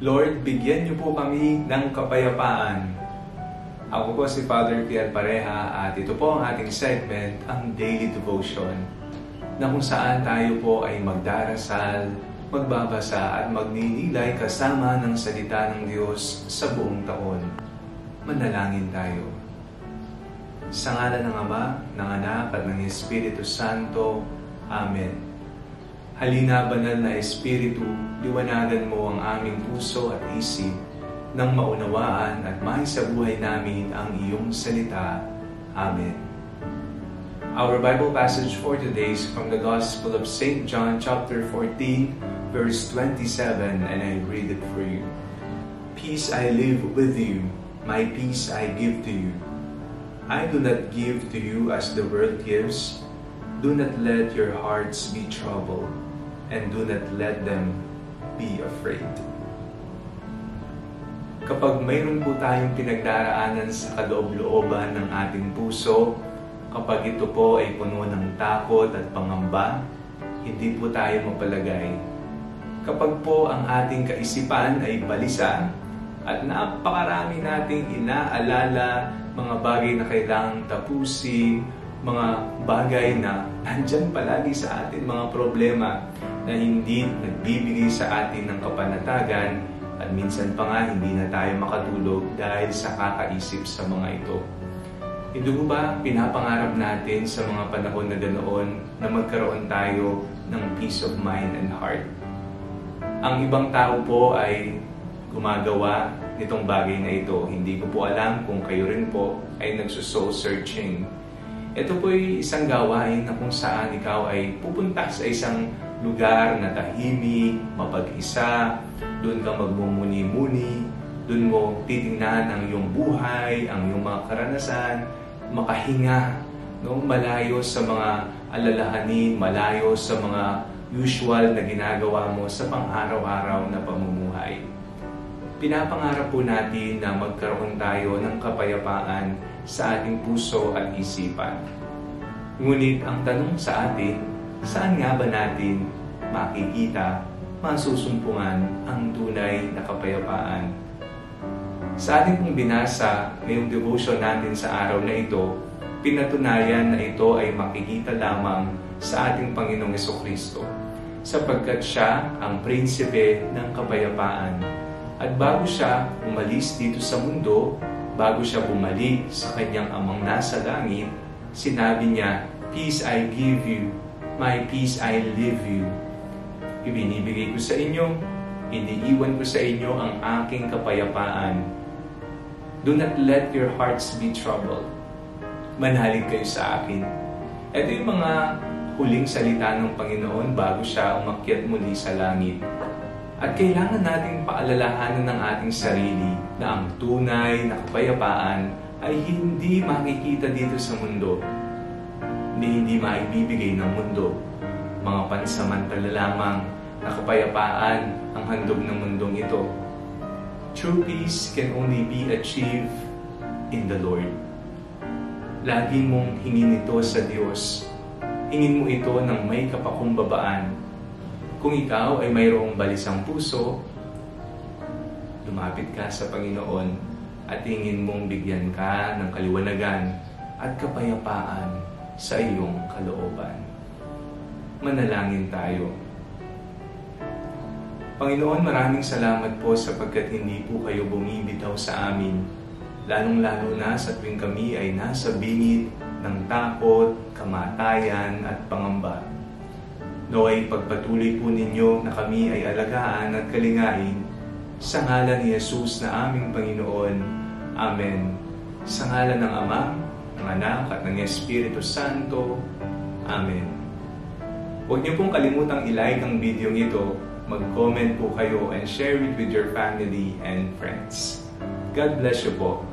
Lord, bigyan niyo po kami ng kapayapaan. Ako po si Father Pierre Pareha at ito po ang ating segment, ang Daily Devotion, na kung saan tayo po ay magdarasal, magbabasa at magninilay kasama ng salita ng Diyos sa buong taon. Manalangin tayo. Sa ngala ng Ama, ng Anak at ng Espiritu Santo. Amen. Halina banal na Espiritu, liwanagan mo ang aming puso at isip nang maunawaan at buhay namin ang iyong salita. Amen. Our Bible passage for today is from the Gospel of St. John chapter 14, verse 27, and I read it for you. Peace I live with you, my peace I give to you. I do not give to you as the world gives. Do not let your hearts be troubled, and do not let them be afraid. Kapag mayroon po tayong pinagdaraanan sa kaloob-looban ng ating puso, kapag ito po ay puno ng takot at pangamba, hindi po tayo mapalagay. Kapag po ang ating kaisipan ay balisa at napakarami nating inaalala mga bagay na kailangang tapusin, mga bagay na nandyan palagi sa atin, mga problema na hindi nagbibigay sa atin ng kapanatagan at minsan pa nga hindi na tayo makatulog dahil sa kakaisip sa mga ito. Hindi ba pinapangarap natin sa mga panahon na ganoon na magkaroon tayo ng peace of mind and heart? Ang ibang tao po ay gumagawa nitong bagay na ito. Hindi ko po alam kung kayo rin po ay nagsusoul searching. Ito po ay isang gawain na kung saan ikaw ay pupunta sa isang lugar na tahimik, mapag-isa, doon ka magmumuni-muni, doon mo titingnan ang iyong buhay, ang iyong mga karanasan, makahinga, no? malayo sa mga alalahanin, malayo sa mga usual na ginagawa mo sa pang-araw-araw na pamumuhay. Pinapangarap po natin na magkaroon tayo ng kapayapaan sa ating puso at isipan. Ngunit ang tanong sa atin, saan nga ba natin makikita, masusumpungan ang tunay na kapayapaan? Sa ating pong binasa ngayong devotion natin sa araw na ito, pinatunayan na ito ay makikita lamang sa ating Panginoong Kristo sapagkat siya ang prinsipe ng kapayapaan. At bago siya umalis dito sa mundo, bago siya bumalik sa kanyang amang nasa langit, sinabi niya, Peace I give you, my peace I leave you. Ibinibigay ko sa inyo, iniiwan ko sa inyo ang aking kapayapaan. Do not let your hearts be troubled. Manhalig kayo sa akin. Ito yung mga huling salita ng Panginoon bago siya umakyat muli sa langit. At kailangan nating paalalahanan ng ating sarili na ang tunay na kapayapaan ay hindi makikita dito sa mundo. Hindi hindi maibibigay ng mundo. Mga pansamantala lamang na kapayapaan ang handog ng mundong ito. True peace can only be achieved in the Lord. Lagi mong hingin ito sa Diyos. Hingin mo ito ng may kapakumbabaan. Kung ikaw ay mayroong balisang puso, lumapit ka sa Panginoon at hingin mong bigyan ka ng kaliwanagan at kapayapaan sa iyong kalooban. Manalangin tayo. Panginoon, maraming salamat po sapagkat hindi po kayo bumibitaw sa amin lalong-lalo na sa tuwing kami ay nasa bingit ng takot, kamatayan at pangamba. Naway pagpatuloy po ninyo na kami ay alagaan at kalingain sa ngalan ni Jesus na aming Panginoon. Amen. Sa ngalan ng Ama, ng Anak at ng Espiritu Santo. Amen. Huwag niyo pong kalimutang ilike ang video ito, mag-comment po kayo and share it with your family and friends. God bless you po.